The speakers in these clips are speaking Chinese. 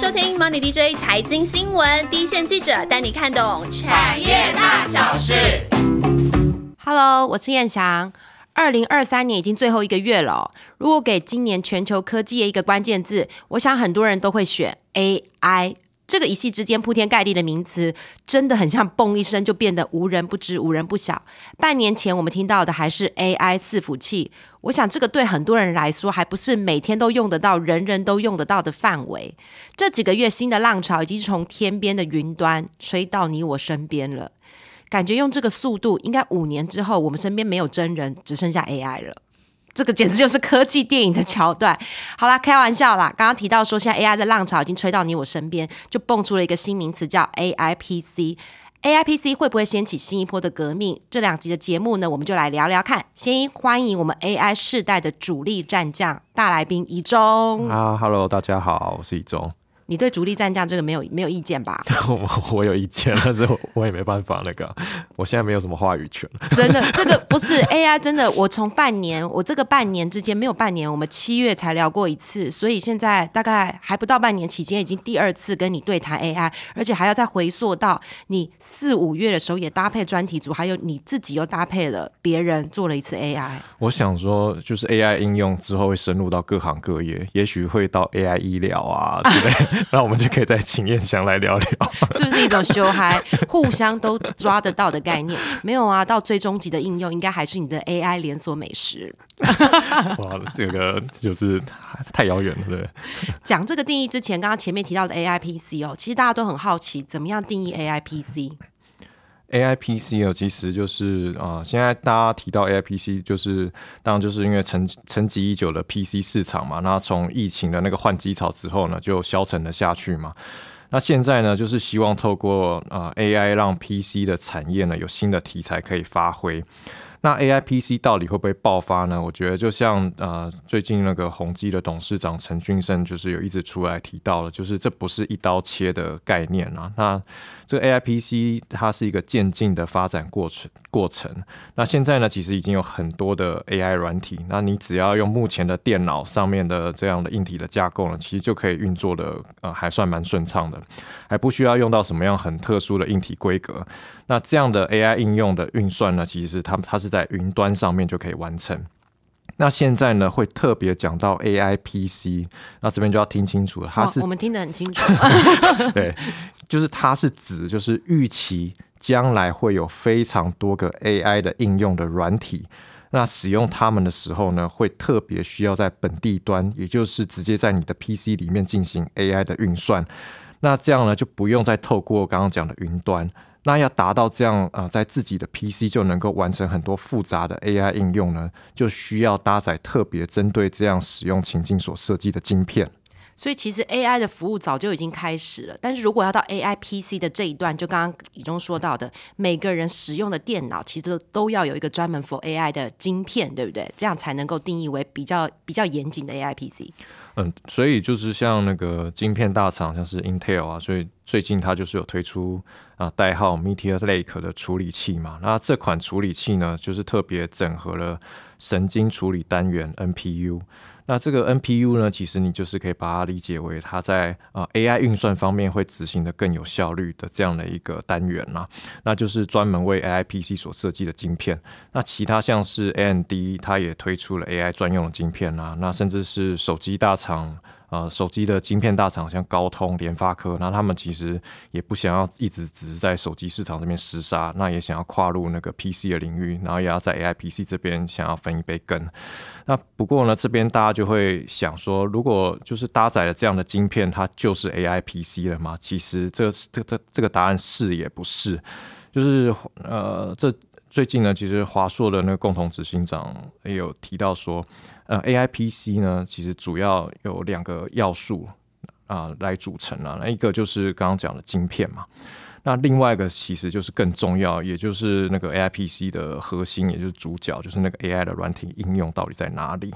收听 Money DJ 财经新闻，第一线记者带你看懂产业大小事。Hello，我是燕翔。二零二三年已经最后一个月了，如果给今年全球科技的一个关键字，我想很多人都会选 AI。这个一夕之间铺天盖地的名词，真的很像嘣一声就变得无人不知、无人不晓。半年前我们听到的还是 AI 伺服器，我想这个对很多人来说还不是每天都用得到、人人都用得到的范围。这几个月新的浪潮已经从天边的云端吹到你我身边了，感觉用这个速度，应该五年之后我们身边没有真人，只剩下 AI 了。这个简直就是科技电影的桥段。好啦，开玩笑啦。刚刚提到说，现在 AI 的浪潮已经吹到你我身边，就蹦出了一个新名词，叫 AIPC。AIPC 会不会掀起新一波的革命？这两集的节目呢，我们就来聊聊看。先欢迎我们 AI 世代的主力战将大来宾一中。啊，Hello，大家好，我是一中。你对主力战将这个没有没有意见吧？我我有意见，但是我也没办法。那个，我现在没有什么话语权。真的，这个不是 AI，真的。我从半年，我这个半年之间没有半年，我们七月才聊过一次，所以现在大概还不到半年期间，已经第二次跟你对谈 AI，而且还要再回溯到你四五月的时候也搭配专题组，还有你自己又搭配了别人做了一次 AI。我想说，就是 AI 应用之后会深入到各行各业，也许会到 AI 医疗啊之类。那我们就可以再请燕翔来聊聊，是不是一种修嗨，互相都抓得到的概念？没有啊，到最终极的应用，应该还是你的 AI 连锁美食。哇，这个就是太遥远了，对。讲这个定义之前，刚刚前面提到的 AIPC 哦，其实大家都很好奇，怎么样定义 AIPC？A A I P C 呢，其实就是啊，现在大家提到 A I P C，就是当然就是因为沉沉寂已久的 P C 市场嘛，那从疫情的那个换机潮之后呢，就消沉了下去嘛。那现在呢，就是希望透过啊 A I 让 P C 的产业呢有新的题材可以发挥。那 A I P C 到底会不会爆发呢？我觉得就像呃最近那个宏基的董事长陈俊生就是有一直出来提到了，就是这不是一刀切的概念啊。那这个 A I P C 它是一个渐进的发展过程过程。那现在呢，其实已经有很多的 A I 软体，那你只要用目前的电脑上面的这样的硬体的架构呢，其实就可以运作的呃还算蛮顺畅的，还不需要用到什么样很特殊的硬体规格。那这样的 AI 应用的运算呢，其实它它是在云端上面就可以完成。那现在呢，会特别讲到 AI PC，那这边就要听清楚了，它是我们听得很清楚，对，就是它是指就是预期将来会有非常多个 AI 的应用的软体，那使用它们的时候呢，会特别需要在本地端，也就是直接在你的 PC 里面进行 AI 的运算，那这样呢就不用再透过刚刚讲的云端。那要达到这样啊，在自己的 PC 就能够完成很多复杂的 AI 应用呢，就需要搭载特别针对这样使用情境所设计的晶片。所以其实 AI 的服务早就已经开始了，但是如果要到 AI PC 的这一段，就刚刚李中说到的，每个人使用的电脑其实都要有一个专门 for AI 的晶片，对不对？这样才能够定义为比较比较严谨的 AI PC。嗯，所以就是像那个晶片大厂，像是 Intel 啊，所以最近它就是有推出啊代号 Meteor Lake 的处理器嘛。那这款处理器呢，就是特别整合了神经处理单元 NPU。那这个 NPU 呢，其实你就是可以把它理解为它在啊 AI 运算方面会执行的更有效率的这样的一个单元啦。那就是专门为 AI PC 所设计的晶片。那其他像是 AMD，它也推出了 AI 专用的晶片啦。那甚至是手机大厂。呃，手机的晶片大厂像高通、联发科，那他们其实也不想要一直只是在手机市场这边厮杀，那也想要跨入那个 PC 的领域，然后也要在 AI PC 这边想要分一杯羹。那不过呢，这边大家就会想说，如果就是搭载了这样的晶片，它就是 AI PC 了吗？其实这这这这个答案是也不是，就是呃，这最近呢，其实华硕的那个共同执行长也有提到说。呃，A I P C 呢，其实主要有两个要素啊来组成啊，那一个就是刚刚讲的晶片嘛，那另外一个其实就是更重要，也就是那个 A I P C 的核心，也就是主角，就是那个 A I 的软体应用到底在哪里？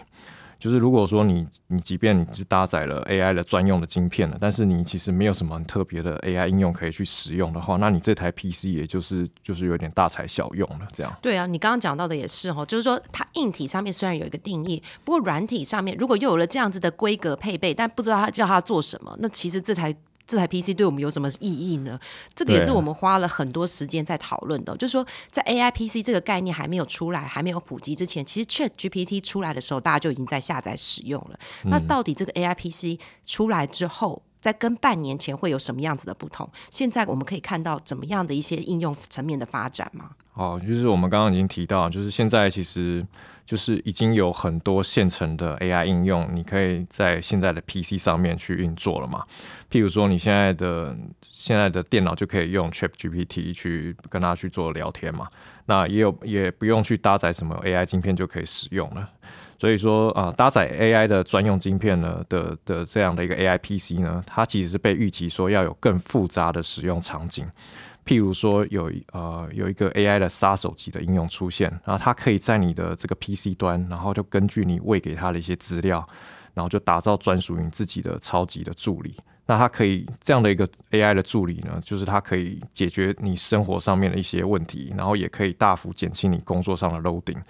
就是如果说你你即便你是搭载了 AI 的专用的晶片了，但是你其实没有什么很特别的 AI 应用可以去使用的话，那你这台 PC 也就是就是有点大材小用了。这样对啊，你刚刚讲到的也是哦，就是说它硬体上面虽然有一个定义，不过软体上面如果又有了这样子的规格配备，但不知道它叫它做什么，那其实这台。这台 PC 对我们有什么意义呢？这个也是我们花了很多时间在讨论的。就是说，在 AI PC 这个概念还没有出来、还没有普及之前，其实 Chat GPT 出来的时候，大家就已经在下载使用了。那到底这个 AI PC 出来之后，在跟半年前会有什么样子的不同？现在我们可以看到怎么样的一些应用层面的发展吗？哦，就是我们刚刚已经提到，就是现在其实。就是已经有很多现成的 AI 应用，你可以在现在的 PC 上面去运作了嘛？譬如说，你现在的现在的电脑就可以用 ChatGPT 去跟它去做聊天嘛？那也有也不用去搭载什么 AI 晶片就可以使用了。所以说啊，搭载 AI 的专用晶片呢的的这样的一个 AI PC 呢，它其实是被预期说要有更复杂的使用场景。譬如说有呃有一个 AI 的杀手级的应用出现，然后它可以在你的这个 PC 端，然后就根据你喂给它的一些资料，然后就打造专属于你自己的超级的助理。那它可以这样的一个 AI 的助理呢，就是它可以解决你生活上面的一些问题，然后也可以大幅减轻你工作上的 loading。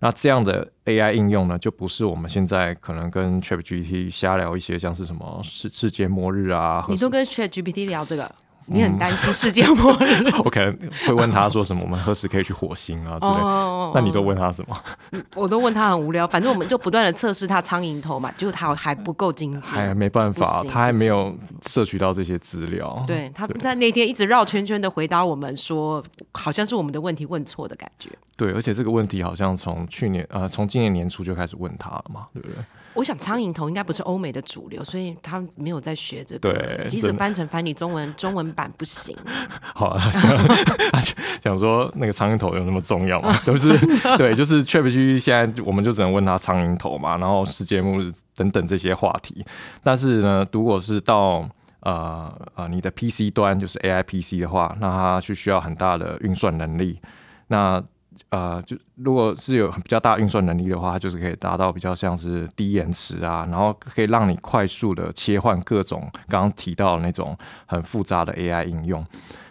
那这样的 AI 应用呢，就不是我们现在可能跟 ChatGPT 瞎聊一些像是什么世世界末日啊，你都跟 ChatGPT 聊这个。你很担心世界末日，我可能会问他说什么？我们何时可以去火星啊？之类。那你都问他什么？我都问他很无聊，反正我们就不断的测试他苍蝇头嘛，就他还不够精进，还没办法，他还没有摄取到这些资料。对他，他那天一直绕圈圈的回答我们说，好像是我们的问题问错的感觉。对，而且这个问题好像从去年呃，从今年年初就开始问他了嘛，对不对？我想苍蝇头应该不是欧美的主流，所以他没有在学这个。对，即使翻成繁体中文，中文版不行。好，想 想说那个苍蝇头有那么重要吗？就是对，就是 ChatGPT 现在我们就只能问他苍蝇头嘛，然后世界末日等等这些话题。但是呢，如果是到呃呃你的 PC 端，就是 AI PC 的话，那它就需要很大的运算能力。那呃，就如果是有比较大运算能力的话，就是可以达到比较像是低延迟啊，然后可以让你快速的切换各种刚刚提到的那种很复杂的 AI 应用，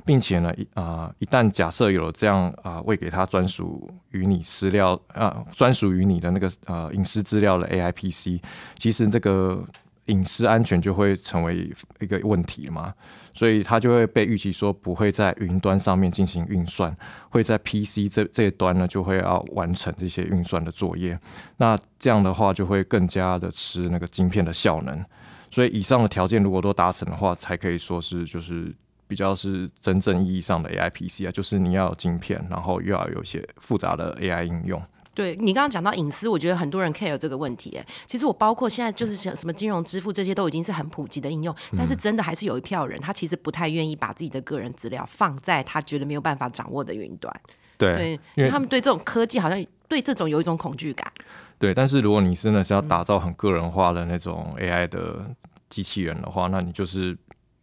并且呢，一啊一旦假设有了这样啊喂给它专属于你私料啊专属于你的那个呃隐私资料的 AI PC，其实这个。隐私安全就会成为一个问题嘛，所以它就会被预期说不会在云端上面进行运算，会在 PC 这这一端呢就会要完成这些运算的作业。那这样的话就会更加的吃那个晶片的效能。所以以上的条件如果都达成的话，才可以说是就是比较是真正意义上的 AI PC 啊，就是你要有晶片，然后又要有一些复杂的 AI 应用。对你刚刚讲到隐私，我觉得很多人 care 这个问题。哎，其实我包括现在就是像什么金融支付这些都已经是很普及的应用，但是真的还是有一票人，他其实不太愿意把自己的个人资料放在他觉得没有办法掌握的云端。对，因为他们对这种科技好像对这种有一种恐惧感。对，但是如果你真的是要打造很个人化的那种 AI 的机器人的话，那你就是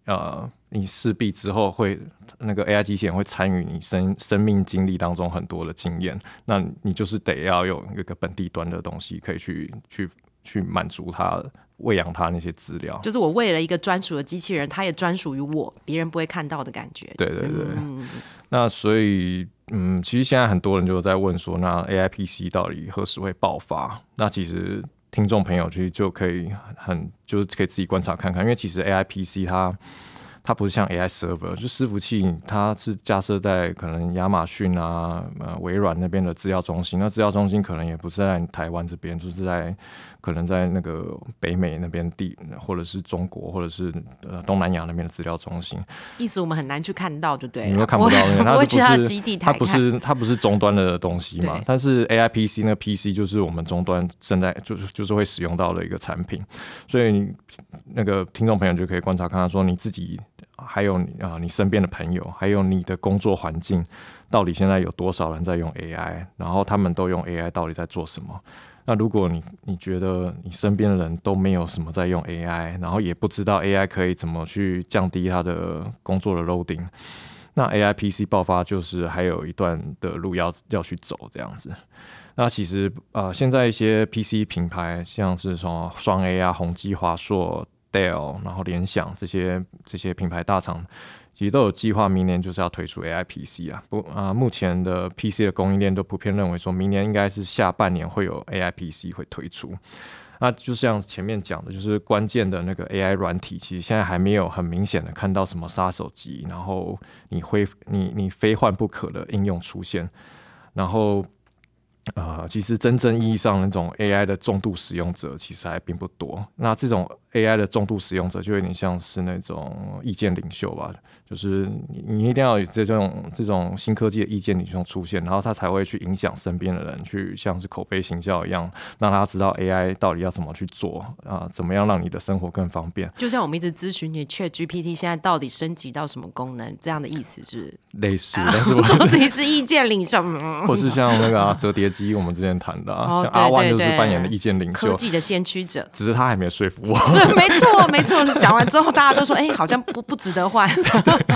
呃。你势必之后会那个 AI 机器人会参与你生生命经历当中很多的经验，那你就是得要有一个本地端的东西可以去去去满足它喂养它那些资料。就是我为了一个专属的机器人，它也专属于我，别人不会看到的感觉。对对对。那所以嗯，其实现在很多人就在问说，那 AI PC 到底何时会爆发？那其实听众朋友其实就可以很就是可以自己观察看看，因为其实 AI PC 它。它不是像 AI server，就伺服器，它是架设在可能亚马逊啊、呃微软那边的资料中心。那资料中心可能也不是在台湾这边，就是在可能在那个北美那边地，或者是中国，或者是呃东南亚那边的资料中心。意思我们很难去看到，就对，你都看不到，它不是基地它不是它不是终端的东西嘛？但是 AI PC 那 PC 就是我们终端正在就是就是会使用到的一个产品，所以那个听众朋友就可以观察看看，说你自己。还有啊，你身边的朋友，还有你的工作环境，到底现在有多少人在用 AI？然后他们都用 AI，到底在做什么？那如果你你觉得你身边的人都没有什么在用 AI，然后也不知道 AI 可以怎么去降低他的工作的 loading，那 AI PC 爆发就是还有一段的路要要去走这样子。那其实呃，现在一些 PC 品牌，像是什么双 A 啊、宏基、华硕、Dell，然后联想这些这些品牌大厂，其实都有计划明年就是要推出 AI PC 啊。不啊，目前的 PC 的供应链都普遍认为说，明年应该是下半年会有 AI PC 会推出。那就像前面讲的，就是关键的那个 AI 软体，其实现在还没有很明显的看到什么杀手级，然后你会你你非换不可的应用出现，然后。呃，其实真正意义上那种 AI 的重度使用者其实还并不多。那这种 AI 的重度使用者就有点像是那种意见领袖吧，就是你你一定要有这种这种新科技的意见领袖出现，然后他才会去影响身边的人，去像是口碑行销一样，让他知道 AI 到底要怎么去做啊，怎么样让你的生活更方便。就像我们一直咨询你，ChatGPT 现在到底升级到什么功能，这样的意思是类似，但是我自己是意见领袖，或是像那个折叠。机我们之前谈的啊，像阿万就是扮演的意见领袖，科技的先驱者。只是他还没有说服我。对 没错，没错。讲完之后，大家都说，哎，好像不不值得换。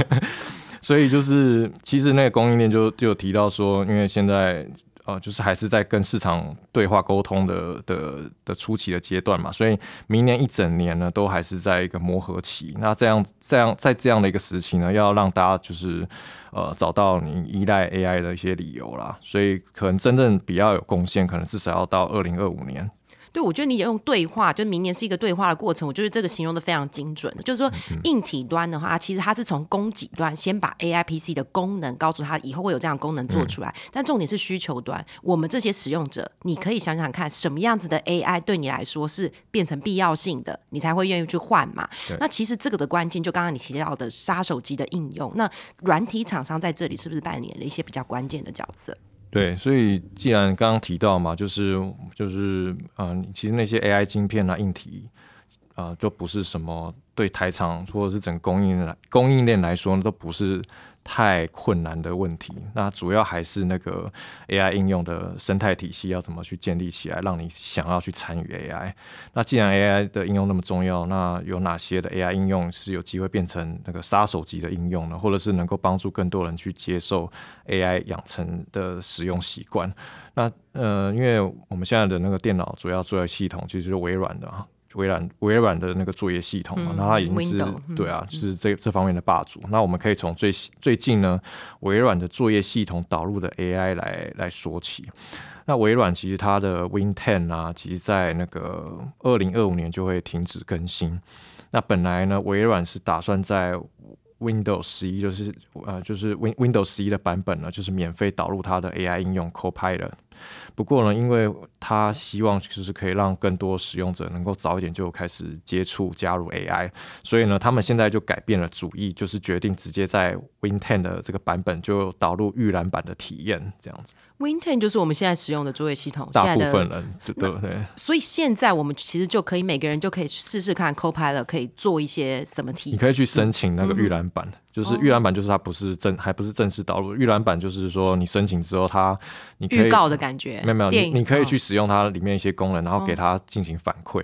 所以就是，其实那个供应链就就有提到说，因为现在。呃，就是还是在跟市场对话沟通的的的初期的阶段嘛，所以明年一整年呢，都还是在一个磨合期。那这样这样在这样的一个时期呢，要让大家就是呃找到你依赖 AI 的一些理由啦，所以可能真正比较有贡献，可能至少要到二零二五年。对，我觉得你用对话，就明年是一个对话的过程。我觉得这个形容的非常精准。就是说，硬体端的话，其实它是从供给端先把 A I P C 的功能告诉他，以后会有这样功能做出来。但重点是需求端，我们这些使用者，你可以想想看，什么样子的 A I 对你来说是变成必要性的，你才会愿意去换嘛？那其实这个的关键，就刚刚你提到的杀手级的应用，那软体厂商在这里是不是扮演了一些比较关键的角色？对，所以既然刚刚提到嘛，就是就是嗯，其实那些 AI 晶片啊、硬体啊，就不是什么对台厂或者是整个供应链供应链来说，都不是。太困难的问题，那主要还是那个 AI 应用的生态体系要怎么去建立起来，让你想要去参与 AI。那既然 AI 的应用那么重要，那有哪些的 AI 应用是有机会变成那个杀手级的应用呢？或者是能够帮助更多人去接受 AI 养成的使用习惯？那呃，因为我们现在的那个电脑主要作业系统其实是微软的啊。微软微软的那个作业系统嘛，那它已经是对啊，是这这方面的霸主。那我们可以从最最近呢，微软的作业系统导入的 AI 来来说起。那微软其实它的 Win Ten 啊，其实在那个二零二五年就会停止更新。那本来呢，微软是打算在 Windows 十一，就是呃，就是 Win Windows 十一的版本呢，就是免费导入它的 AI 应用 Copilot。不过呢，因为他希望就是可以让更多使用者能够早一点就开始接触加入 AI，所以呢，他们现在就改变了主意，就是决定直接在 Win Ten 的这个版本就导入预览版的体验，这样子。Win Ten 就是我们现在使用的作业系统，大部分人对对。所以现在我们其实就可以每个人就可以试试看 Copilot 可以做一些什么题。你可以去申请那个预览版，就是预览版就是它不是正还不是正式导入，预览版就是说你申请之后，它你可以预告的感觉。没有没有，你你可以去使用它里面一些功能，然后给它进行反馈。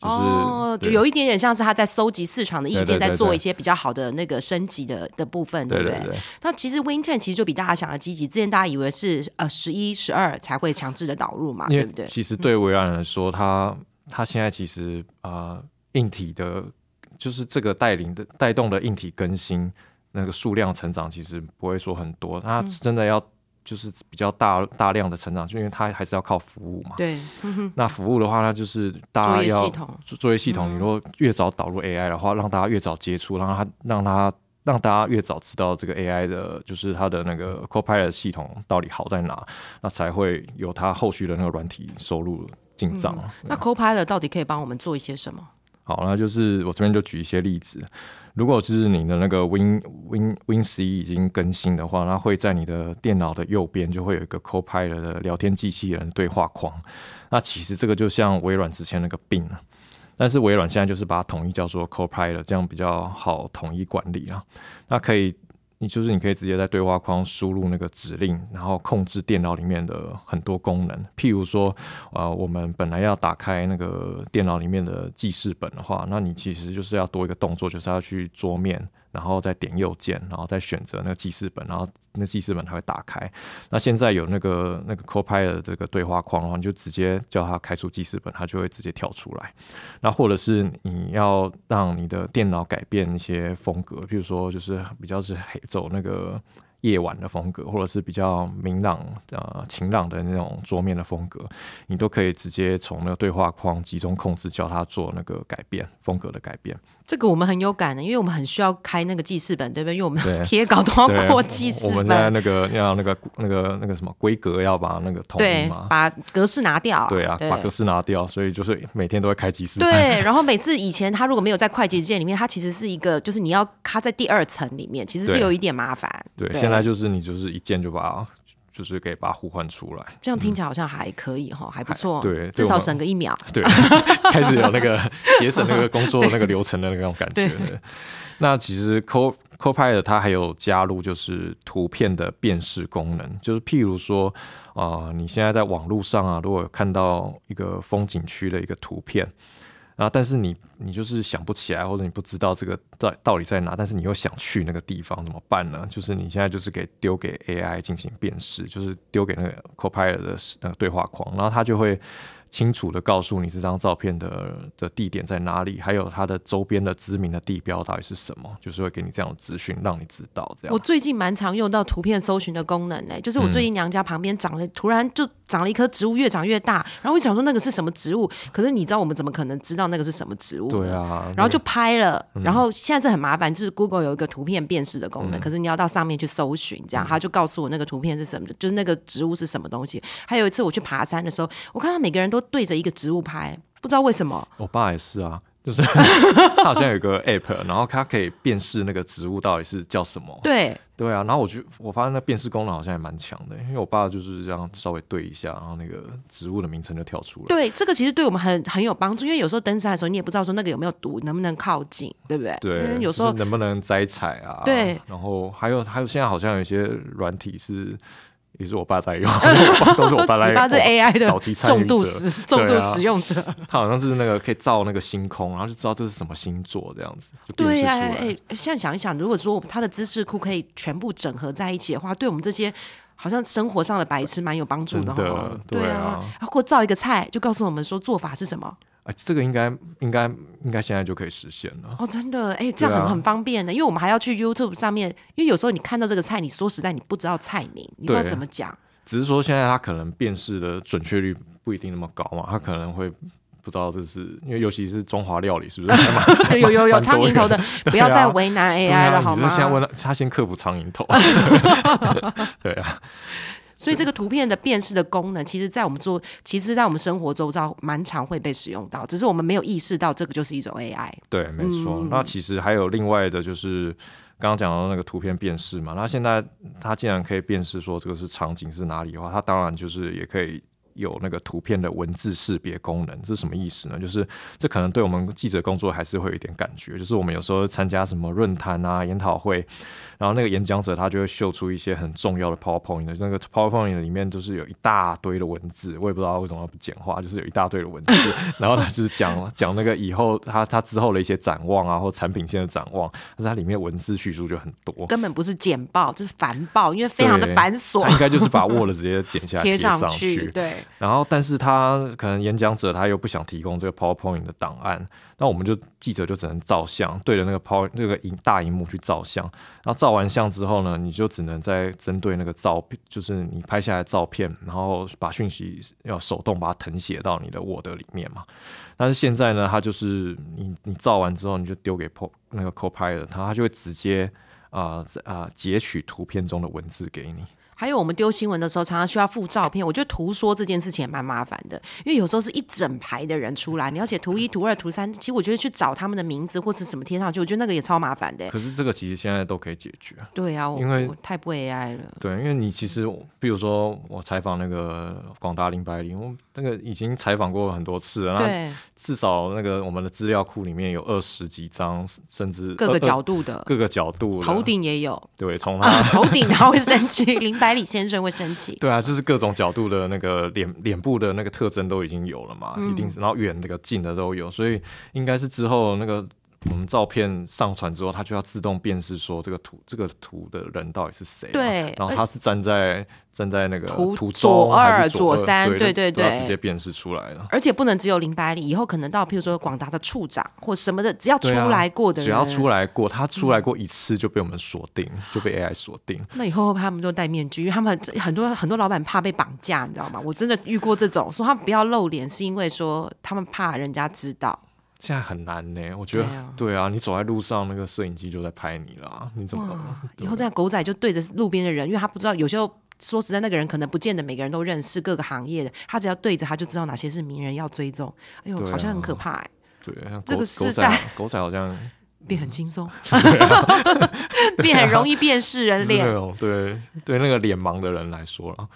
哦，就有一点点像是他在搜集市场的意见，在做一些比较好的那个升级的的部分，对不对？那其实 Win Ten 其实就比大家想的积极。之前大家以为是呃十一、十二才会强制的导入嘛，对不对？其实对微软来说，它它现在其实啊硬体的，就是这个带领的带动的硬体更新那个数量成长，其实不会说很多。它真的要。就是比较大大量的成长，就因为它还是要靠服务嘛。对，那服务的话，它就是大家要作业系统。你如果越早导入 AI 的话，让大家越早接触，让它让它让大家越早知道这个 AI 的，就是它的那个 Copilot 系统到底好在哪，那才会有它后续的那个软体收入进账。那 Copilot 到底可以帮我们做一些什么？好，那就是我这边就举一些例子。如果是你的那个 Win Win Win 十一已经更新的话，那会在你的电脑的右边就会有一个 Copilot 的聊天机器人对话框。那其实这个就像微软之前那个病啊但是微软现在就是把它统一叫做 Copilot，这样比较好统一管理啊。那可以。你就是你可以直接在对话框输入那个指令，然后控制电脑里面的很多功能。譬如说，呃，我们本来要打开那个电脑里面的记事本的话，那你其实就是要多一个动作，就是要去桌面，然后再点右键，然后再选择那个记事本，然后那记事本它会打开。那现在有那个那个 Copilot 这个对话框的话，你就直接叫它开出记事本，它就会直接跳出来。那或者是你要让你的电脑改变一些风格，比如说就是比较是黑走那个。夜晚的风格，或者是比较明朗、呃晴朗的那种桌面的风格，你都可以直接从那个对话框集中控制，叫它做那个改变风格的改变。这个我们很有感的，因为我们很需要开那个记事本，对不对？因为我们贴稿都要过记事本。我们现在那个要那个那个那个什么规格要把那个统一嘛，把格式拿掉。对啊，把格式拿掉，所以就是每天都会开记事本。对，然后每次以前他如果没有在快捷键里面，它其实是一个就是你要卡在第二层里面，其实是有一点麻烦。对，现在就是你就是一键就把。就是可以把它呼唤出来，这样听起来好像还可以哈，还不错。对，至少省个一秒。对，开始有那个 节省那个工作那个流程的那种感觉。那其实 Co Copilot 它还有加入就是图片的辨识功能，就是譬如说啊，你现在在网络上啊，如果看到一个风景区的一个图片。啊！但是你你就是想不起来，或者你不知道这个到到底在哪，但是你又想去那个地方，怎么办呢？就是你现在就是给丢给 AI 进行辨识，就是丢给那个 Copilot 的那个对话框，然后它就会。清楚的告诉你这张照片的的地点在哪里，还有它的周边的知名的地标到底是什么，就是会给你这样的资讯，让你知道这样。我最近蛮常用到图片搜寻的功能呢，就是我最近娘家旁边长了，突然就长了一棵植物，越长越大，然后我想说那个是什么植物，可是你知道我们怎么可能知道那个是什么植物？对啊，然后就拍了，然后现在是很麻烦，就是 Google 有一个图片辨识的功能，可是你要到上面去搜寻，这样他就告诉我那个图片是什么，就是那个植物是什么东西。还有一次我去爬山的时候，我看到每个人都对着一个植物。拍不知道为什么，我爸也是啊，就是 他好像有个 app，然后他可以辨识那个植物到底是叫什么。对对啊，然后我就我发现那辨识功能好像也蛮强的，因为我爸就是这样稍微对一下，然后那个植物的名称就跳出来。对，这个其实对我们很很有帮助，因为有时候登山的时候你也不知道说那个有没有毒，能不能靠近，对不对？对，有时候能不能摘采啊？对，然后还有还有现在好像有一些软体是。也是我爸在用，都是我爸来用。他是 AI 的早期重度使 重度使用者。他好像是那个可以造那个星空，然后就知道这是什么星座这样子。对呀，哎，现在想一想，如果说他的知识库可以全部整合在一起的话，对我们这些好像生活上的白痴蛮有帮助的哈。对啊，然后照一个菜，就告诉我们说做法是什么。这个应该应该应该现在就可以实现了哦，真的哎，这样很很方便的，因为我们还要去 YouTube 上面，因为有时候你看到这个菜，你说实在你不知道菜名，你不知道怎么讲。只是说现在它可能辨识的准确率不一定那么高嘛，它可能会不知道这是因为尤其是中华料理是不是？有有有苍蝇头的，不要再为难 AI 了好吗？现在问他先克服苍蝇头，对啊。所以这个图片的辨识的功能，其实，在我们做，其实，在我们生活周遭蛮常会被使用到，只是我们没有意识到这个就是一种 AI。对，没错。那其实还有另外的，就是刚刚讲到那个图片辨识嘛。那现在它既然可以辨识说这个是场景是哪里的话，它当然就是也可以有那个图片的文字识别功能。这是什么意思呢？就是这可能对我们记者工作还是会有一点感觉。就是我们有时候参加什么论坛啊、研讨会。然后那个演讲者他就会秀出一些很重要的 PowerPoint 的那个 PowerPoint 里面就是有一大堆的文字，我也不知道为什么要不简化，就是有一大堆的文字。然后他就是讲讲那个以后他他之后的一些展望啊，或产品线的展望，但是它里面文字叙述就很多，根本不是简报，这是繁报，因为非常的繁琐。应该就是把 Word 直接剪下来贴上去。对。然后，但是他可能演讲者他又不想提供这个 PowerPoint 的档案。那我们就记者就只能照相，对着那个 Power 那个荧大荧幕去照相。然后照照完相之后呢，你就只能在针对那个照片，就是你拍下来照片，然后把讯息要手动把它誊写到你的 Word 里面嘛。但是现在呢，它就是你你照完之后，你就丢给 Po 那个 Copilot，它它就会直接啊啊截取图片中的文字给你。还有我们丢新闻的时候，常常需要附照片。我觉得图说这件事情也蛮麻烦的，因为有时候是一整排的人出来，你要写图一、图二、图三。其实我觉得去找他们的名字或者什么贴上去，我觉得那个也超麻烦的。可是这个其实现在都可以解决。对啊，因为太不 AI 了。对，因为你其实，比如说我采访那个广大林百里，我那个已经采访过很多次了。那。至少那个我们的资料库里面有二十几张，甚至各个角度的，各个角度，头顶也有。对，从 他头顶然后会升起，林百里先生会升。对啊，就是各种角度的那个脸脸部的那个特征都已经有了嘛，一定是，然后远的个近的都有，所以应该是之后那个我们照片上传之后，它就要自动辨识说这个图这个图的人到底是谁、啊。对然后他是站在站在那个图图左二左左三对对对直接辨识出来了。而且不能只有林百里，以后可能到譬如说广达的处长或什么的，只要出来过的人，只要出来过，他出来过一次就被我们锁定，就被 AI 锁定。那以后他们都戴面具？因为他们很很多很多老板怕被绑架，你知道吗？我真的遇过这种，说他们不要露脸，是因为说他们怕人家知道。现在很难呢，我觉得对啊对啊，你走在路上，那个摄影机就在拍你啦，你怎么？以后这样狗仔就对着路边的人，因为他不知道，有时候说实在，那个人可能不见得每个人都认识各个行业的，他只要对着他就知道哪些是名人要追踪。哎呦，啊好像很可怕哎、对，像这个狗狗仔世代狗仔好像变很轻松，变很容易辨识人 脸。对对那个脸盲的人来说了，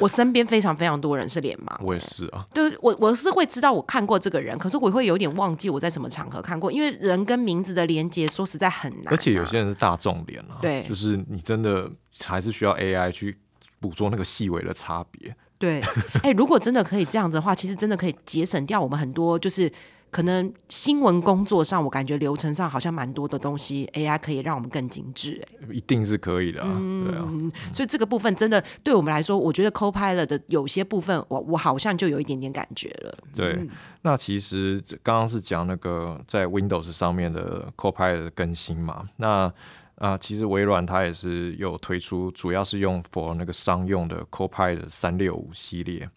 我身边非常非常多人是脸盲。我也是啊。对我我是会知道我看过这个人，可是我会有点忘记我在什么场合看过，因为人跟名字的连接说实在很难啊、而且有些人是大众脸啊，对就是你真的还是需要 AI 去捕捉那个细微的差别。对，哎、如果真的可以这样子的话，其实真的可以节省掉我们很多，就是可能新闻工作上，我感觉流程上好像蛮多的东西，AI 可以让我们更精致、哎，一定是可以的啊，对啊，所以这个部分真的对我们来说，我觉得 Copilot 的有些部分，我我好像就有一点点感觉了。对。那其实刚刚是讲那个在 Windows 上面的 Copilot 的更新嘛，那啊、其实微软它也是有推出，主要是用 for 那个商用的 Copilot 三六五系列。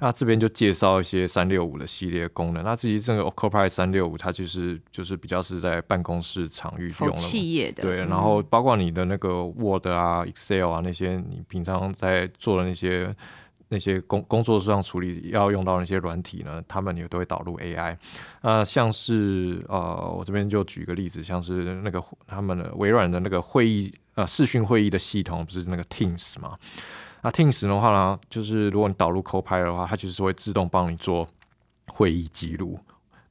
那这边就介绍一些三六五的系列功能。那至于这个 Copilot 三六五，它就是就是比较是在办公室场域用了企业的，对，然后包括你的那个 Word 啊、Excel 啊那些，你平常在做的那些那些工工作上处理要用到那些软体呢，他们也都会导入 AI。呃，像是呃，我这边就举个例子，像是那个他们的微软的那个会议呃视讯会议的系统，不是那个 Teams 嘛？那 Teams 的话呢，就是如果你导入 Copilot 的话，它就是会自动帮你做会议记录。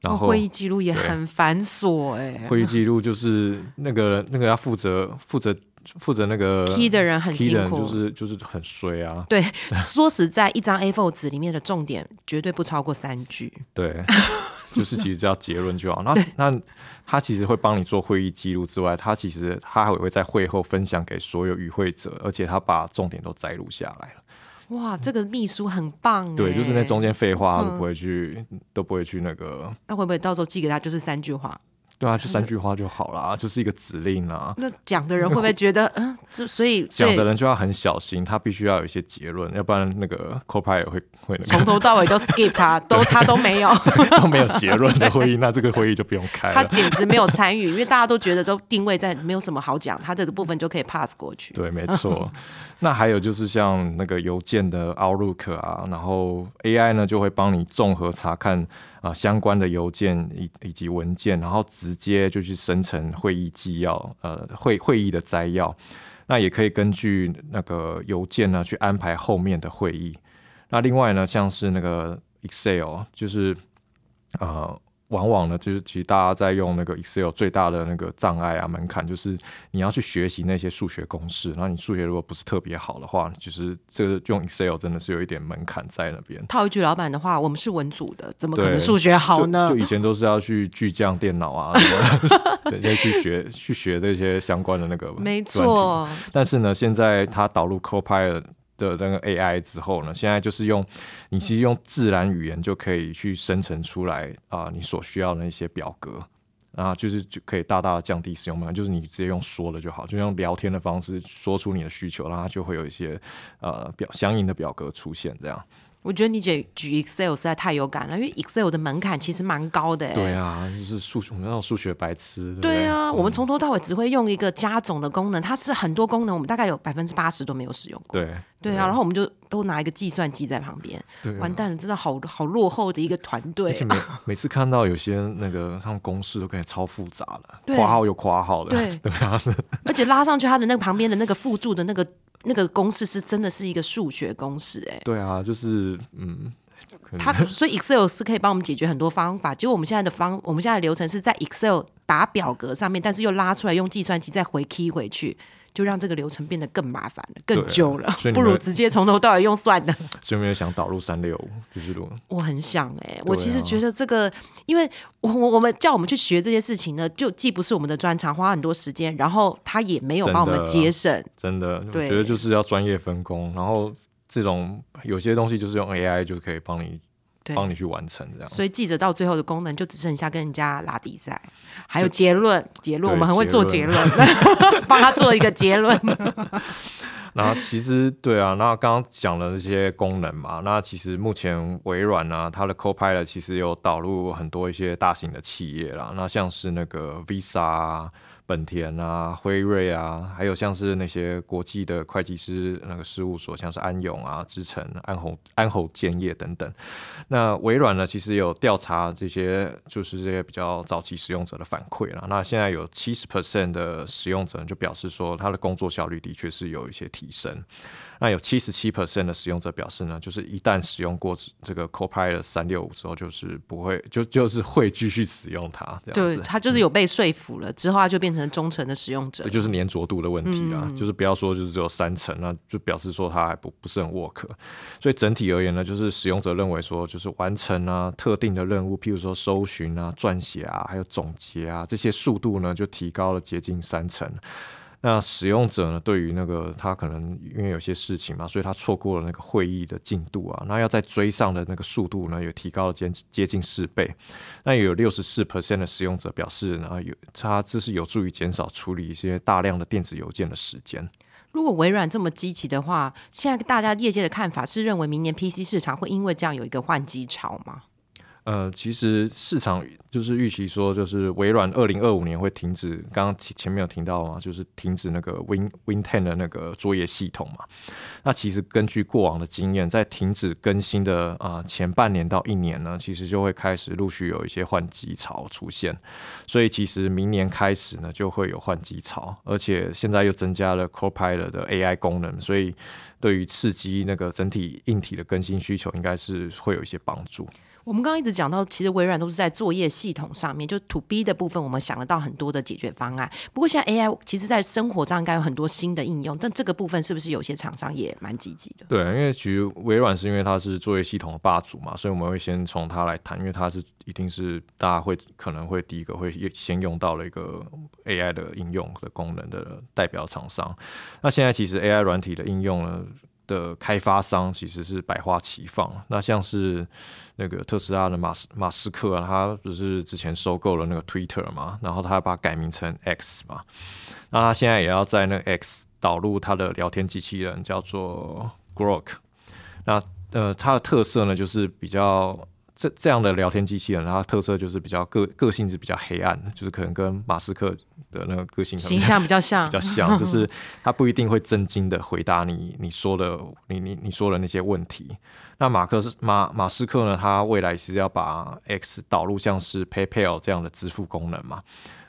然后哦会议记录也很繁琐哎、会议记录就是那个那个要负责负责负责那个 key 的人很辛苦，就是就是很衰啊，对，说实在，一张 A4 纸里面的重点绝对不超过三句。对，就是其实只要结论就好。那那他其实会帮你做会议记录之外，他其实他还会在会后分享给所有与会者，而且他把重点都摘录下来了。哇，这个秘书很棒对，就是那哎中间废话都嗯不会去、都不会去那个，那会不会到时候寄给他就是三句话？对啊，就三句话就好啦，就是一个指令啊。那讲的人会不会觉得，嗯，这所以所讲的人就要很小心，他必须要有一些结论，要不然那个 Copilot 会会那从头到尾都 skip 他，都他都没有，都没有结论的会议，那这个会议就不用开他了。简直没有参与，因为大家都觉得都定位在没有什么好讲，他这个部分就可以 pass 过去。对，没错。那还有就是像那个邮件的 Outlook 啊，然后 AI 呢就会帮你综合查看啊、相关的邮件以以及文件，然后直接就去生成会议纪要，呃会会议的摘要。那也可以根据那个邮件呢去安排后面的会议。那另外呢，像是那个 Excel，就是呃，往往呢，就是其实大家在用那个 Excel 最大的那个障碍啊门槛，就是你要去学习那些数学公式。然后你数学如果不是特别好的话，其实这个用 Excel 真的是有一点门槛在那边。套一句老板的话，我们是文组的，怎么可能对数学好呢就？就以前都是要去巨匠电脑啊，什么对，要去学去学这些相关的那个没错，但是呢，现在它导入 Copilot 的那个 AI 之后呢，现在就是用你其实用自然语言就可以去生成出来啊、你所需要的那些表格。啊，就是就可以大大的降低使用门槛，就是你直接用说的就好，就用聊天的方式说出你的需求，然后它就会有一些呃表相应的表格出现，这样。我觉得你姐举 Excel 实在太有感了，因为 Excel 的门槛其实蛮高的、欸。对啊，就是数学我们那种数学白痴。对对对啊，我们嗯从头到尾只会用一个加总的功能，它是很多功能，我们大概有百分之八十都没有使用过。对对啊，然后我们就都拿一个计算机在旁边，对啊。完蛋了，真的好好落后的一个团队。而且每 每次看到有些那个他们公式都感觉超复杂的，对。括号又括号的，对。对啊，而且拉上去它的那个旁边的那个附注的那个那个公式是真的是一个数学公式、哎。对啊，就是嗯，可能它所以 Excel 是可以帮我们解决很多方法。结果我们现在的方，我们现在的流程是在 Excel 打表格上面，但是又拉出来用计算机再回 key 回去，就让这个流程变得更麻烦了，更久了 不如直接从头到尾用算了。所以有没有想导入三六五？就是我很想哎、我其实觉得这个，因为我我我们叫我们去学这些事情呢，就既不是我们的专长，花很多时间，然后他也没有帮我们节省。真的，我对觉得就是要专业分工，然后这种有些东西就是用 AI 就可以帮你对，帮你去完成这样。所以记者到最后的功能就只剩下跟人家拉比赛，还有结论。结论我们很会做结结论，帮他做一个结论。那其实对啊，那刚刚讲了这些功能嘛，那其实目前微软呢、它的 Copilot 其实有导入很多一些大型的企业啦，那像是那个 Visa 啊、本田啊、辉瑞啊，还有像是那些国际的会计师那个事务所，像是安永啊、之诚、安侯、安侯建业等等。那微软呢，其实有调查这些就是这些比较早期使用者的反馈啦。那现在有七十 percent 的使用者就表示说，他的工作效率的确是有一些提升。那有七十七 percent 的使用者表示呢，就是一旦使用过这个 Copilot 三六五之后，就是不会就就是会继续使用它这样对子。他就是有被说服了，之后他就变成忠诚的使用者这。就是粘着度的问题啊，嗯就是不要说就是只有三成，那就表示说它还不不是很 work。所以整体而言呢，就是使用者认为说，就是完成啊特定的任务，譬如说搜寻啊、撰写啊，还有总结啊这些速度呢，就提高了接近三成。那使用者呢，对于那个他可能因为有些事情嘛，所以他错过了那个会议的进度啊，那要再追上的那个速度呢，也提高了接接近四倍。那也有六十四 percent 的使用者表示呢，有他这是有助于减少处理一些大量的电子邮件的时间。如果微软这么积极的话，现在大家业界的看法是认为明年 PC 市场会因为这样有一个换机潮吗？呃，其实市场就是预期说，就是微软二零二五年会停止，刚刚前前面有听到嘛，就是停止那个 Win Win Ten 的那个作业系统嘛。那其实根据过往的经验，在停止更新的啊、前半年到一年呢，其实就会开始陆续有一些换机潮出现。所以其实明年开始呢，就会有换机潮，而且现在又增加了 Copilot 的 AI 功能，所以对于刺激那个整体硬体的更新需求，应该是会有一些帮助。我们刚刚一直讲到，其实微软都是在作业系统上面，就 To B 的部分，我们想得到很多的解决方案。不过现在 AI 其实在生活上应该有很多新的应用，但这个部分是不是有些厂商也蛮积极的？对，因为其实微软是因为它是作业系统的霸主嘛，所以我们会先从它来谈，因为它是一定是大家会可能会第一个会先用到了一个 AI 的应用的功能的代表厂商。那现在其实 AI 软体的应用呢的开发商其实是百花齐放，那像是那个特斯拉的马斯马斯克啊，他不是之前收购了那个 Twitter 嘛，然后他把它改名成 X 嘛，那他现在也要在那个 X 导入他的聊天机器人，叫做 Grok。那呃，它的特色呢，就是比较这这样的聊天机器人，它特色就是比较个个性是比较黑暗的，就是可能跟马斯克的那个个性形象比较像 比较像，就是 他不一定会真经的回答你你说的你你你说的那些问题。那马克是马马斯克呢，他未来是要把 X 导入像是 PayPal 这样的支付功能嘛？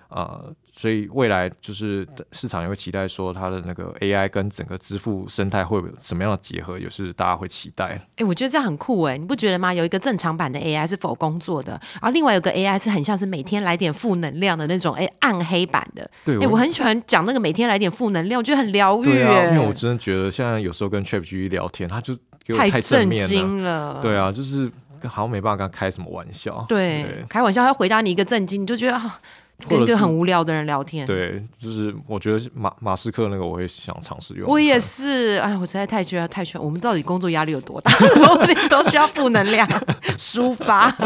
呃，所以未来就是市场也会期待说它的那个 AI 跟整个支付生态会有什么样的结合，也是大家会期待。哎、我觉得这样很酷哎，你不觉得吗？有一个正常版的 AI 是否工作的，然后另外有个 AI 是很像是每天来点负能量的那种，哎、暗黑版的。对哎、我很喜欢讲那个每天来点负能量，我觉得很疗愈对啊，哎，因为我真的觉得现在有时候跟 ChatGPT 聊天，他就给我太震面了。惊了。对啊，就是好像没办法跟他开什么玩笑。对，开玩笑，他回答你一个震惊，你就觉得啊，跟一个很无聊的人聊天。对，就是我觉得马马斯克那个我会想尝试用。我也是，哎，我实在太需要太需要。我们到底工作压力有多大？我们都需要负能量 抒发。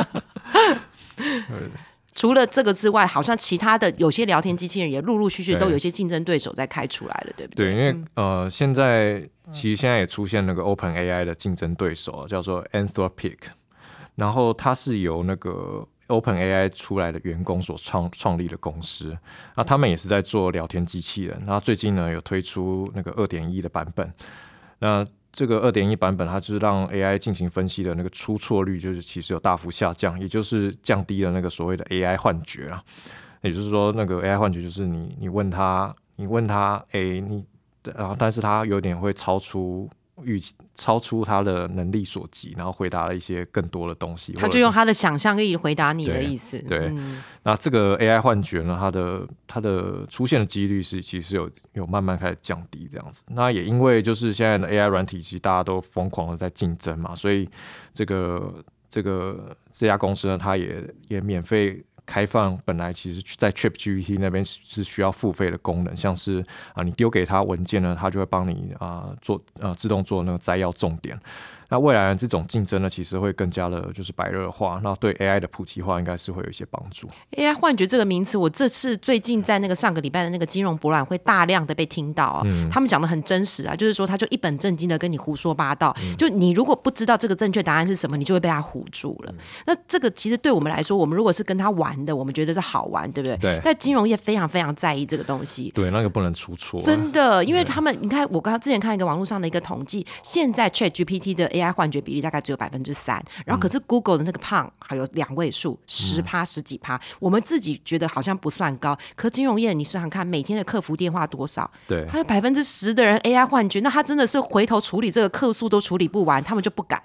除了这个之外，好像其他的有些聊天机器人也陆陆续续都有一些竞争对手在开出来了，对不对，对？因为呃，现在其实现在也出现那个 Open AI 的竞争对手啊，叫做 Anthropic，然后它是由那个 Open AI 出来的员工所创创立的公司，那他们也是在做聊天机器人，那最近呢有推出那个二点一的版本，那这个二点一版本，它就是让 AI 进行分析的那个出错率，就是其实有大幅下降，也就是降低了那个所谓的 AI 幻觉啊。也就是说，那个 AI 幻觉就是你你问他，你问他，诶，你然后但是他有点会超出预期超出他的能力所及，然后回答了一些更多的东西。他就用他的想象力回答你的意思。对，那这个 AI 幻觉呢，它的它的出现的几率是其实有有慢慢开始降低这样子。那也因为就是现在的 AI 软体，其实大家都疯狂的在竞争嘛，所以这个这个这家公司呢，它也也免费。开放本来其实，在 Trip GPT 那边是需要付费的功能，像是啊，你丢给他文件呢，他就会帮你啊做呃自动做那个摘要重点。那未来这种竞争呢，其实会更加的，就是白热化。那对 AI 的普及化，应该是会有一些帮助。AI 幻觉这个名词，我这次最近在那个上个礼拜的那个金融博览会，大量的被听到啊。他们讲的很真实啊，就是说他就一本正经的跟你胡说八道。就你如果不知道这个正确答案是什么，你就会被他唬住了。那这个其实对我们来说，我们如果是跟他玩的，我们觉得是好玩，对不对？对。但金融业非常非常在意这个东西。对，那个不能出错。真的，因为他们，你看，我刚刚之前看一个网络上的一个统计，现在 ChatGPT 的 AI 幻觉比例大概。只有百分之三，然后可是 Google 的那个胖还有两位数，十趴十几趴，我们自己觉得好像不算高，可金融业你想想看，每天的客服电话多少？对，还有百分之十的人 AI 幻觉，那他真的是回头处理这个客诉都处理不完，他们就不敢，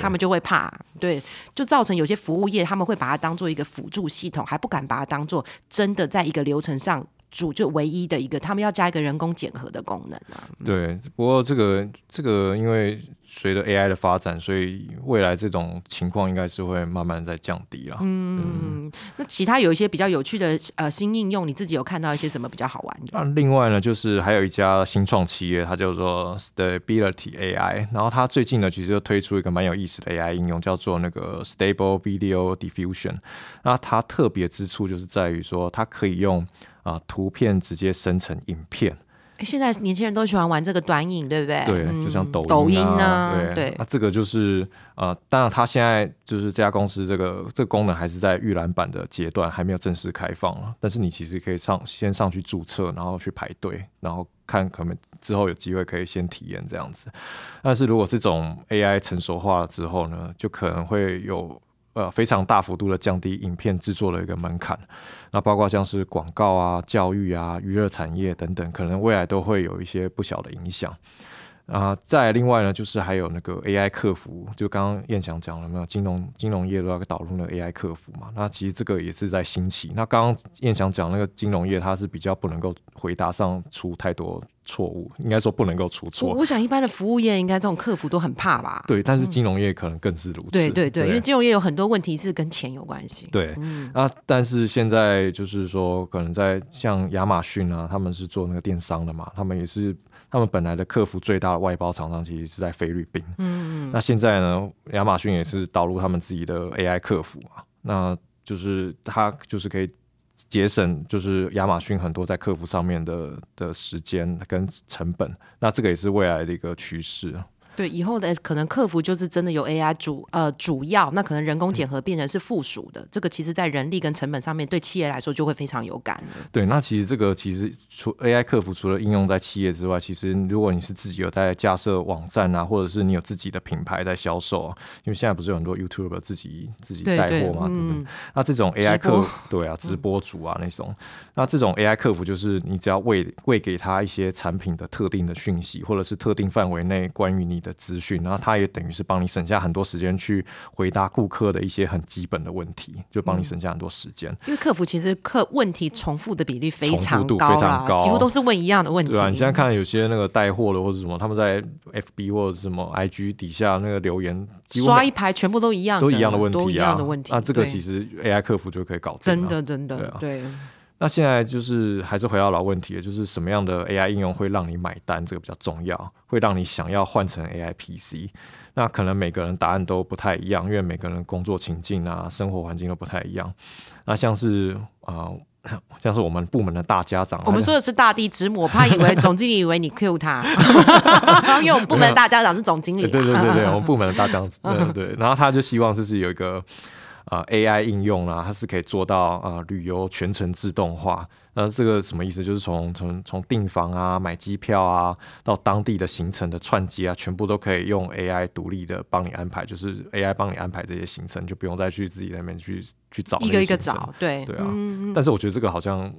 他们就会怕，对，就造成有些服务业他们会把它当做一个辅助系统，还不敢把它当做真的在一个流程上主就唯一的一个，他们要加一个人工检核的功能啊。对，不过这个这个因为。随着 AI 的发展，所以未来这种情况应该是会慢慢在降低了。嗯，那其他有一些比较有趣的呃新应用，你自己有看到一些什么比较好玩的？那另外呢，就是还有一家新创企业，它叫做 Stability AI，然后它最近呢，其实就推出一个蛮有意思的 AI 应用，叫做那个 Stable Video Diffusion。那它特别之处就是在于说，它可以用啊图片直接生成影片。现在年轻人都喜欢玩这个短影，对不对？对，就像抖抖音啊，对。那这个就是呃，当然，它现在就是这家公司这个这个功能还是在预览版的阶段，还没有正式开放了。但是你其实可以上先上去注册，然后去排队，然后看可能之后有机会可以先体验这样子。但是如果这种 AI 成熟化了之后呢，就可能会有。呃，非常大幅度的降低影片制作的一个门槛，那包括像是广告啊、教育啊、娱乐产业等等，可能未来都会有一些不小的影响。啊，再另外呢，就是还有那个 AI 客服，就刚刚燕翔讲了没有？金融金融业都要导入那个 AI 客服嘛？那其实这个也是在兴起。那刚刚燕翔讲那个金融业，它是比较不能够回答上出太多错误，应该说不能够出错。我想一般的服务业应该这种客服都很怕吧？对，但是金融业可能更是如此。对对对，因为金融业有很多问题是跟钱有关系。对，啊，但是现在就是说，可能在像亚马逊啊，他们是做那个电商的嘛，他们也是。他们本来的客服最大的外包厂商其实是在菲律宾，嗯，那现在呢，亚马逊也是导入他们自己的 AI 客服嘛，那就是它就是可以节省，就是亚马逊很多在客服上面的的时间跟成本，那这个也是未来的一个趋势。对，以后的可能客服就是真的由 AI 主呃主要，那可能人工检核变成是附属的，这个其实在人力跟成本上面对企业来说就会非常有感。对，那其实这个其实除 AI 客服除了应用在企业之外，其实如果你是自己有在架设网站啊，或者是你有自己的品牌在销售啊，因为现在不是有很多 YouTuber 自己自己带货嘛，对不对？那这种 AI 客对啊，直播主啊那种，那这种 AI 客服就是你只要喂喂给他一些产品的特定的讯息，或者是特定范围内关于你。的资讯，然后他也等于是帮你省下很多时间去回答顾客的一些很基本的问题，就帮你省下很多时间。因为客服其实客问题重复的比例非常高非常高，几乎都是问一样的问题。对啊，你现在看有些那个带货的或者什么，他们在 FB 或者什么 IG 底下那个留言，刷一排全部都一样，都一样的问题啊。那这个其实 AI 客服就可以搞定。真的，真的，对。那现在就是还是回到老问题了，就是什么样的 AI 应用会让你买单？这个比较重要，会让你想要换成 AI PC。那可能每个人答案都不太一样，因为每个人工作情境啊、生活环境都不太一样。那像是啊，像是我们部门的大家长，我们说的是大地之母，我怕以为总经理以为你 Q 他，因为我们部门的大家长是总经理。对对对对，我们部门的大家长，对对。然后他就希望就是有一个。啊，AI 应用啦，它是可以做到啊，旅游全程自动化。那这个什么意思？就是从从从订房啊、买机票啊，到当地的行程的串接啊，全部都可以用 AI 独立的帮你安排。就是 AI 帮你安排这些行程，就不用再去自己那边去去找一个一个找。对对啊。但是我觉得这个好像。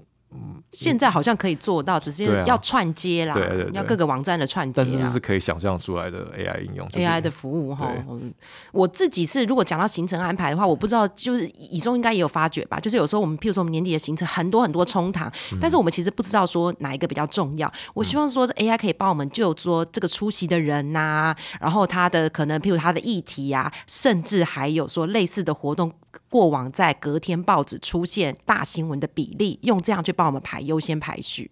现在好像可以做到，只是要串接啦，对对对要各个网站的串接啊但是这是。可以想象出来的 AI 应用、就是 AI 的服务哈我自己是如果讲到行程安排的话，我不知道，就是以中应该也有发觉吧，就是有时候我们譬如说我们年底的行程很多很多冲堂，嗯但是我们其实不知道说哪一个比较重要。我希望说 AI 可以帮我们就说这个出席的人呐、然后他的可能譬如他的议题啊，甚至还有说类似的活动。过往在隔天报纸出现大新闻的比例，用这样去帮我们排优先排序。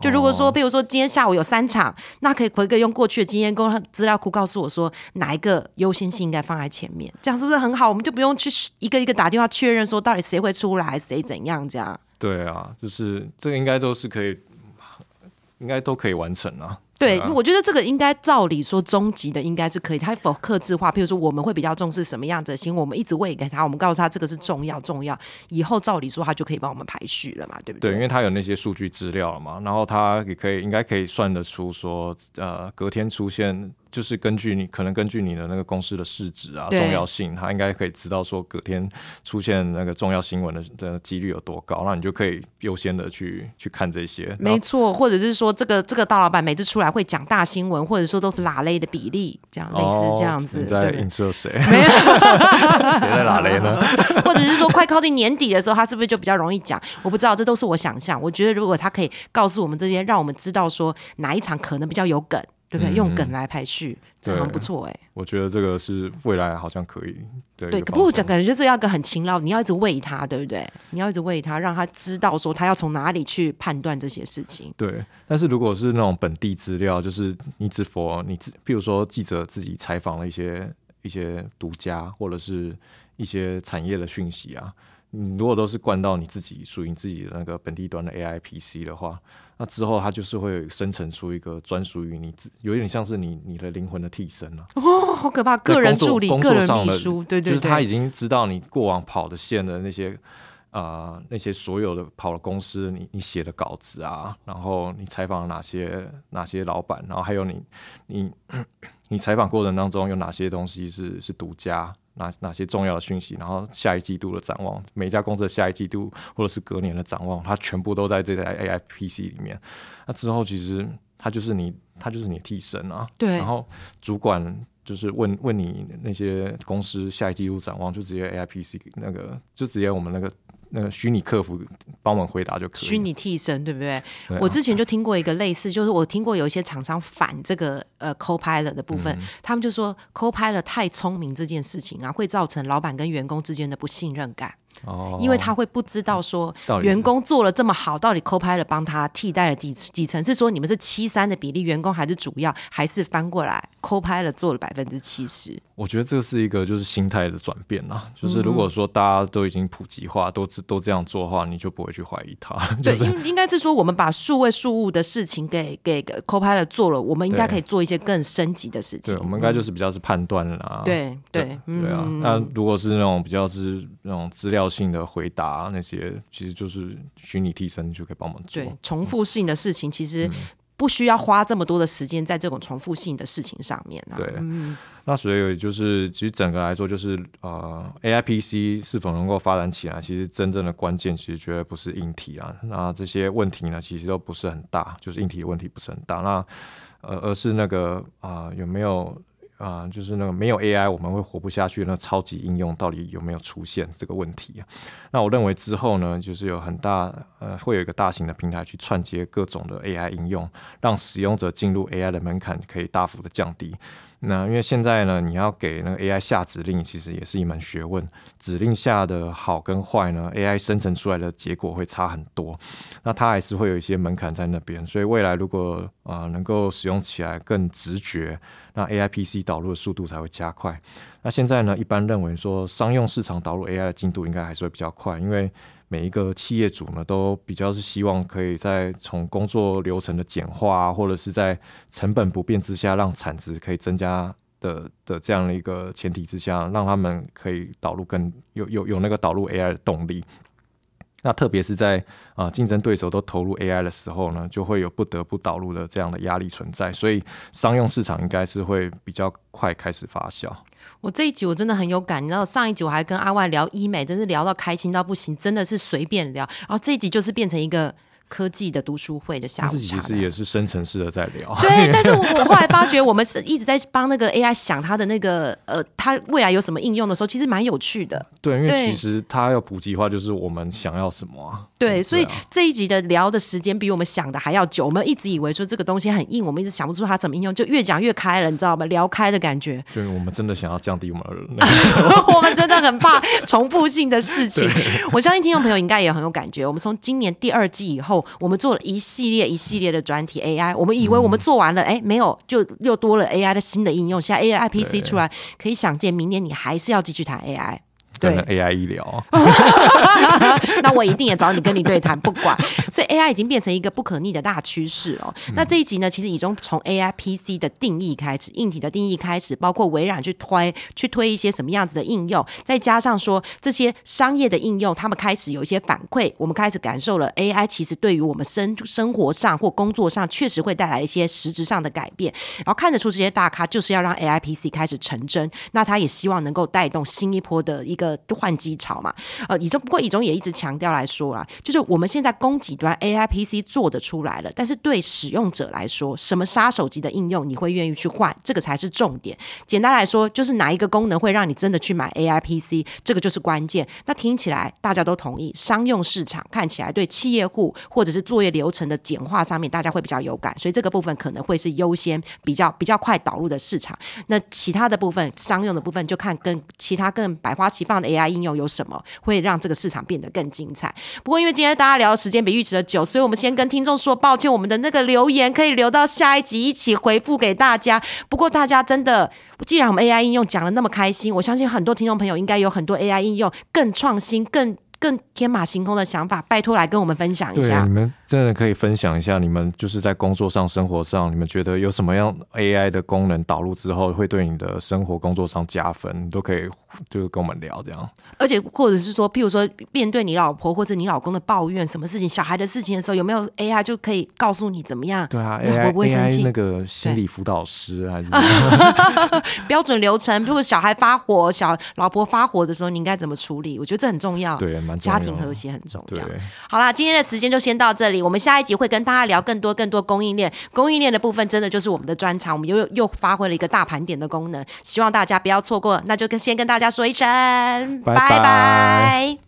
就如果说，比如说今天下午有三场，那可以回个用过去的经验跟资料库告诉我说哪一个优先性应该放在前面，这样是不是很好？我们就不用去一个一个打电话确认说到底谁会出来，谁怎样这样。对啊，就是这个应该都是可以，应该都可以完成啊。对，啊我觉得这个应该照理说，终极的应该是可以，它否克制化。譬如说，我们会比较重视什么样子的新闻，我们一直喂给他，我们告诉他这个是重要重要，以后照理说他就可以帮我们排序了嘛，对不对，对？因为他有那些数据资料了嘛，然后他也可以应该可以算得出说，呃，隔天出现就是根据你可能根据你的那个公司的市值啊、重要性，它应该可以知道说隔天出现那个重要新闻的的几率有多高，那你就可以优先的去去看这些。没错，或者是说这个这个大老板每次出来会讲大新闻，或者说都是拉雷的比例，这样类似这样子，哦、你在对不对影射谁？没有，谁在拉雷呢？或者是说快靠近年底的时候，他是不是就比较容易讲？我不知道，这都是我想象。我觉得如果他可以告诉我们这些，让我们知道说哪一场可能比较有梗，对不对？嗯用梗来排序，这好像不错哎、我觉得这个是未来好像可以对对，个不过我讲感觉这要一个很勤劳，你要一直喂他，对不对？你要一直喂他，让他知道说他要从哪里去判断这些事情。对，但是如果是那种本地资料，就是你只佛你只，比如说记者自己采访了一些一些独家或者是一些产业的讯息啊，你如果都是灌到你自己属于你自己的那个本地端的 AI PC 的话，那之后它就是会生成出一个专属于你自，有一点像是你你的灵魂的替身啊。哦，好可怕！个人助理、工个人秘书，对对对，就是他已经知道你过往跑的线的那些啊、呃那些所有的跑的公司，你你写的稿子啊，然后你采访了哪些哪些老板，然后还有你你你采访过程当中有哪些东西是是独家，哪哪些重要的讯息，然后下一季度的展望，每一家公司的下一季度或者是隔年的展望，它全部都在这台 AI PC 里面。那之后其实它就是你，它就是你的替身啊。对然后主管就是问问你那些公司下一季度展望，就直接 AI PC 那个，就直接我们那个那个虚拟客服帮忙回答就可以。虚拟替身，对不对？对啊我之前就听过一个类似，就是我听过有一些厂商反这个呃 Copilot 的部分，嗯他们就说 Copilot 太聪明这件事情啊，会造成老板跟员工之间的不信任感，哦，因为他会不知道说员工做了这么好，到底 Copilot 帮他替代了几几成？是说你们是七三的比例，员工还是主要，还是翻过来 Copilot 做了百分之七十？我觉得这是一个就是心态的转变啦。嗯就是如果说大家都已经普及化，都都这样做的话，你就不会去怀疑他。对，就是应应该是说我们把数位数物的事情给给给 Copilot 做了，我们应该可以做一些更升级的事情。对，我们应该就是比较是判断啦。对对对啊，嗯那如果是那种比较是那种资料性的回答，那些其实就是虚拟替身就可以帮我们做。对，重复性的事情其实嗯不需要花这么多的时间在这种重复性的事情上面啊。对嗯，那所以就是，其实整个来说，就是呃，A I P C 是否能够发展起来，其实真正的关键其实绝对不是硬体啊。那这些问题呢，其实都不是很大，就是硬体的问题不是很大。那呃，而是那个啊、有没有啊、就是那个没有 AI 我们会活不下去那超级应用到底有没有出现这个问题啊？那我认为之后呢，就是有很大呃，会有一个大型的平台去串接各种的 AI 应用，让使用者进入 AI 的门槛可以大幅的降低。那因为现在呢，你要给那个 AI 下指令，其实也是一门学问。指令下的好跟坏呢，AI 生成出来的结果会差很多。那它还是会有一些门槛在那边，所以未来如果啊、呃能够使用起来更直觉，那 AI PC 导入的速度才会加快。那现在呢，一般认为说商用市场导入 AI 的进度应该还是会比较快，因为每一个企业主呢都比较是希望可以在从工作流程的简化啊，或者是在成本不变之下，让产值可以增加的的这样的一个前提之下，让他们可以导入更有有有那个导入 AI 的动力。那特别是在啊竞争对手都投入 AI 的时候呢，就会有不得不导入的这样的压力存在，所以商用市场应该是会比较快开始发酵。我这一集我真的很有感，你知道上一集我还跟阿外聊医美，真是聊到开心到不行，真的是随便聊。然后这一集就是变成一个科技的读书会的下午茶的。自己其实也是深层次的在聊。对，但是我 我后来发觉，我们是一直在帮那个 AI 想它的那个呃，它未来有什么应用的时候，其实蛮有趣的。对，因为其实它要普及化，就是我们想要什么啊？对，所以啊这一集的聊的时间比我们想的还要久。我们一直以为说这个东西很硬，我们一直想不出它怎么应用，就越讲越开了，你知道吗？聊开的感觉。就是我们真的想要降低我们 我们真的很怕重复性的事情。我相信听众朋友应该也很有感觉。我们从今年第二季以后，我们做了一系列一系列的专题 AI，我们以为我们做完了，哎、没有，就又多了 AI 的新的应用。现在 AI PC 出来，可以想见，明年你还是要继续谈 AI。对跟 AI 医疗，那我一定也找你跟你对谈，不管。所以 AI 已经变成一个不可逆的大趋势哦。那这一集呢，其实已经从 AI PC 的定义开始，硬体的定义开始，包括微软去推去推一些什么样子的应用，再加上说这些商业的应用，他们开始有一些反馈，我们开始感受了 AI 其实对于我们生生活上或工作上确实会带来一些实质上的改变。然后看得出这些大咖就是要让 AI PC 开始成真，那他也希望能够带动新一波的一个换机潮嘛。呃，以中不过以中也一直强调来说啦，就是我们现在供给端 AI PC 做得出来了，但是对使用者来说，什么杀手级的应用你会愿意去换，这个才是重点。简单来说，就是哪一个功能会让你真的去买 AI PC，这个就是关键。那听起来大家都同意，商用市场看起来对企业户或者是作业流程的简化上面，大家会比较有感，所以这个部分可能会是优先比较比较快导入的市场。那其他的部分，商用的部分就看跟其他更百花齐放 AI 应用有什么，会让这个市场变得更精彩。不过因为今天大家聊的时间比预期的久，所以我们先跟听众说抱歉，我们的那个留言可以留到下一集一起回复给大家。不过大家真的，既然我们 AI 应用讲的那么开心，我相信很多听众朋友应该有很多 AI 应用更创新、更更天马行空的想法，拜托来跟我们分享一对，下你。们真的可以分享一下，你们就是在工作上、生活上，你们觉得有什么样 AI 的功能导入之后，会对你的生活、工作上加分，你都可以就是跟我们聊这样。而且或者是说，譬如说面对你老婆或者你老公的抱怨什么事情、小孩的事情的时候，有没有 AI 就可以告诉你怎么样？对啊，AI 不会生气那个心理辅导师还是 标准流程，如果小孩发火、小老婆发火的时候，你应该怎么处理？我觉得这很重要。对家庭和谐很重要。好啦，今天的时间就先到这里，我们下一集会跟大家聊更多更多供应链。供应链的部分真的就是我们的专长，我们又又发挥了一个大盘点的功能，希望大家不要错过。那就跟先跟大家说一声，拜拜拜拜